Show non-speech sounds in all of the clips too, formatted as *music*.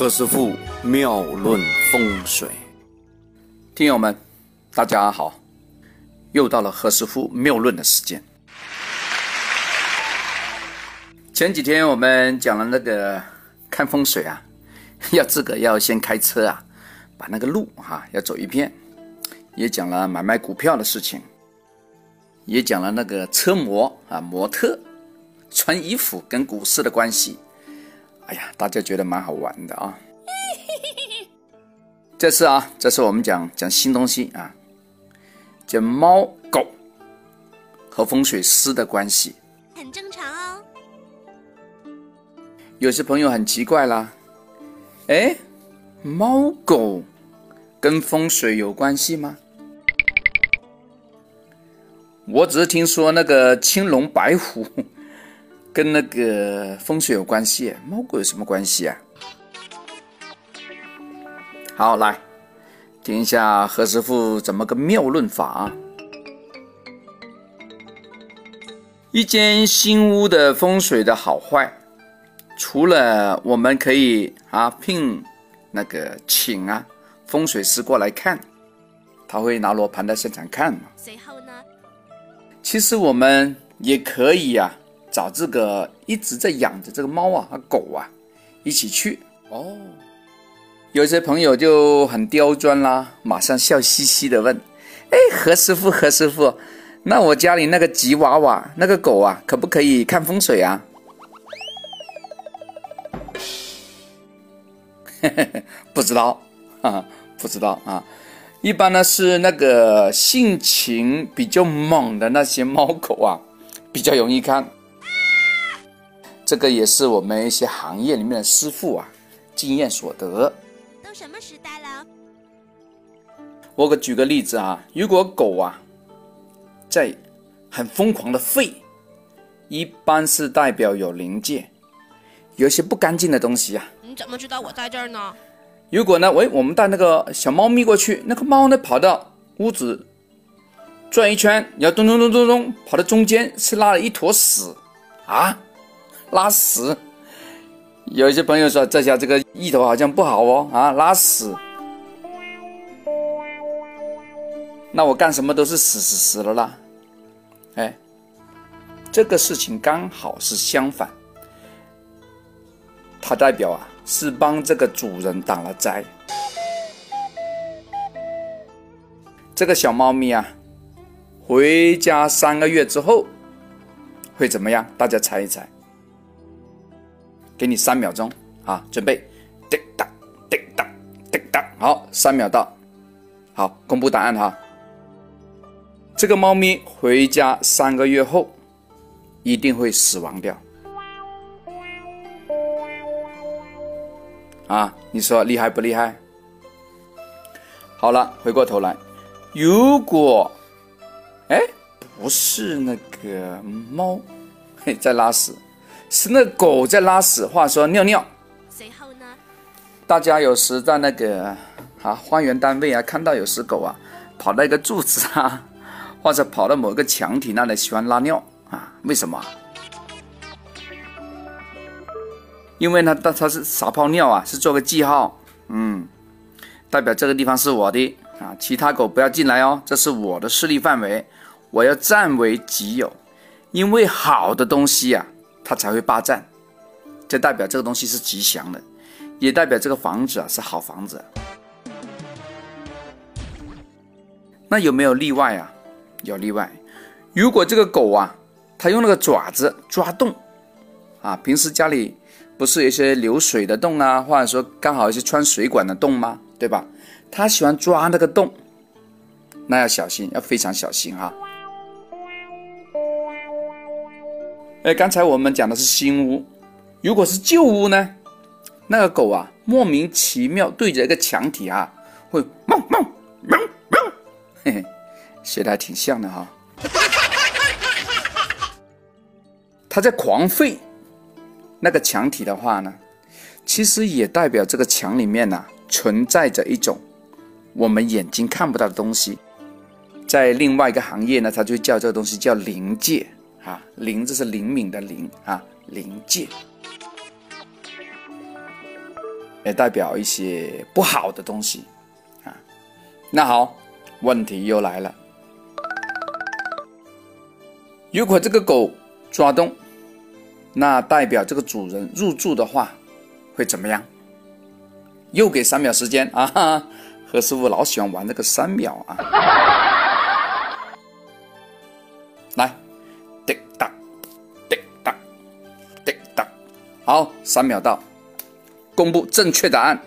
何师傅妙论风水，听友们，大家好，又到了何师傅妙论的时间。前几天我们讲了那个看风水啊，要自个要先开车啊，把那个路哈要走一遍，也讲了买卖股票的事情，也讲了那个车模啊模特穿衣服跟股市的关系。哎呀，大家觉得蛮好玩的啊！这次啊，这次我们讲讲新东西啊，讲猫狗和风水师的关系，很正常哦。有些朋友很奇怪啦，哎，猫狗跟风水有关系吗？我只是听说那个青龙白虎。跟那个风水有关系，猫狗有什么关系啊？好，来听一下何师傅怎么个妙论法啊！一间新屋的风水的好坏，除了我们可以啊聘那个请啊风水师过来看，他会拿罗盘在现场看嘛。随后呢，其实我们也可以呀。找这个一直在养着这个猫啊和狗啊，一起去哦。有些朋友就很刁钻啦，马上笑嘻嘻的问：“哎，何师傅，何师傅，那我家里那个吉娃娃那个狗啊，可不可以看风水啊？” *laughs* 不知道啊，*laughs* 不知道啊。一般呢是那个性情比较猛的那些猫狗啊，比较容易看。这个也是我们一些行业里面的师傅啊，经验所得。都什么时代了？我给举个例子啊，如果狗啊在很疯狂的吠，一般是代表有灵界，有一些不干净的东西啊。你怎么知道我在这儿呢？如果呢，喂，我们带那个小猫咪过去，那个猫呢跑到屋子转一圈，你要咚咚咚咚咚跑到中间，是拉了一坨屎啊！拉屎，有一些朋友说这下这个意头好像不好哦啊，拉屎，那我干什么都是死死死了啦，哎，这个事情刚好是相反，它代表啊是帮这个主人挡了灾，这个小猫咪啊回家三个月之后会怎么样？大家猜一猜。给你三秒钟啊，准备，滴答滴答滴答，好，三秒到，好，公布答案哈。这个猫咪回家三个月后一定会死亡掉，啊，你说厉害不厉害？好了，回过头来，如果，哎，不是那个猫嘿在拉屎。是那狗在拉屎，话说尿尿。随后呢？大家有时在那个啊花园单位啊，看到有时狗啊跑到一个柱子啊，*laughs* 或者跑到某个墙体那里喜欢拉尿啊？为什么？因为呢，它它是撒泡尿啊，是做个记号，嗯，代表这个地方是我的啊，其他狗不要进来哦，这是我的势力范围，我要占为己有。因为好的东西呀。他才会霸占，这代表这个东西是吉祥的，也代表这个房子啊是好房子。那有没有例外啊？有例外。如果这个狗啊，它用那个爪子抓洞啊，平时家里不是有一些流水的洞啊，或者说刚好一些穿水管的洞吗？对吧？它喜欢抓那个洞，那要小心，要非常小心哈。哎，刚才我们讲的是新屋，如果是旧屋呢？那个狗啊，莫名其妙对着一个墙体啊，会汪汪汪汪，嘿嘿，学的还挺像的哈。它在狂吠，那个墙体的话呢，其实也代表这个墙里面呢存在着一种我们眼睛看不到的东西，在另外一个行业呢，它就叫这个东西叫灵界。啊，灵这是灵敏的灵啊，灵界。也代表一些不好的东西啊。那好，问题又来了，如果这个狗抓动，那代表这个主人入住的话，会怎么样？又给三秒时间啊！何师傅老喜欢玩这个三秒啊！*laughs* 来，好，三秒到，公布正确答案。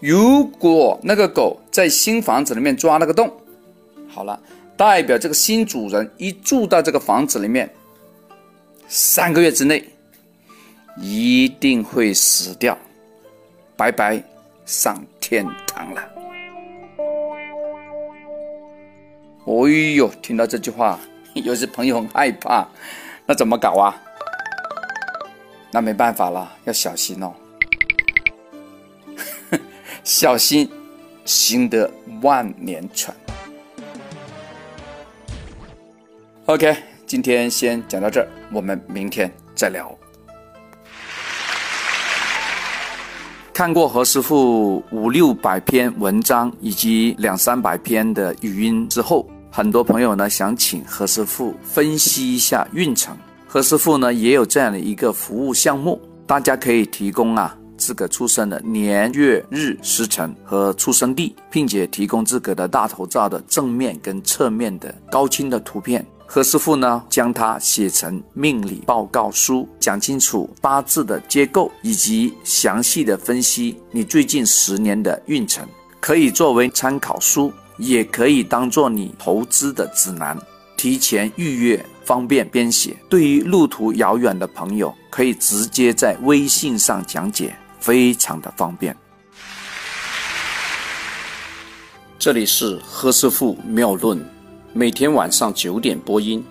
如果那个狗在新房子里面抓了个洞，好了，代表这个新主人一住到这个房子里面，三个月之内一定会死掉，拜拜，上天堂了。哎呦，听到这句话，*laughs* 有些朋友很害怕，那怎么搞啊？那没办法了，要小心哦。*laughs* 小心，行得万年船。OK，今天先讲到这儿，我们明天再聊。看过何师傅五六百篇文章以及两三百篇的语音之后，很多朋友呢想请何师傅分析一下运程。何师傅呢也有这样的一个服务项目，大家可以提供啊自个出生的年月日时辰和出生地，并且提供自个的大头照的正面跟侧面的高清的图片。何师傅呢，将它写成命理报告书，讲清楚八字的结构，以及详细的分析你最近十年的运程，可以作为参考书，也可以当做你投资的指南。提前预约，方便编写。对于路途遥远的朋友，可以直接在微信上讲解，非常的方便。这里是何师傅妙论。每天晚上九点播音，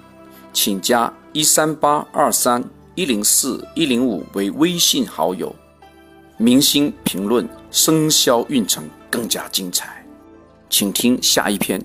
请加一三八二三一零四一零五为微信好友。明星评论生肖运程更加精彩，请听下一篇。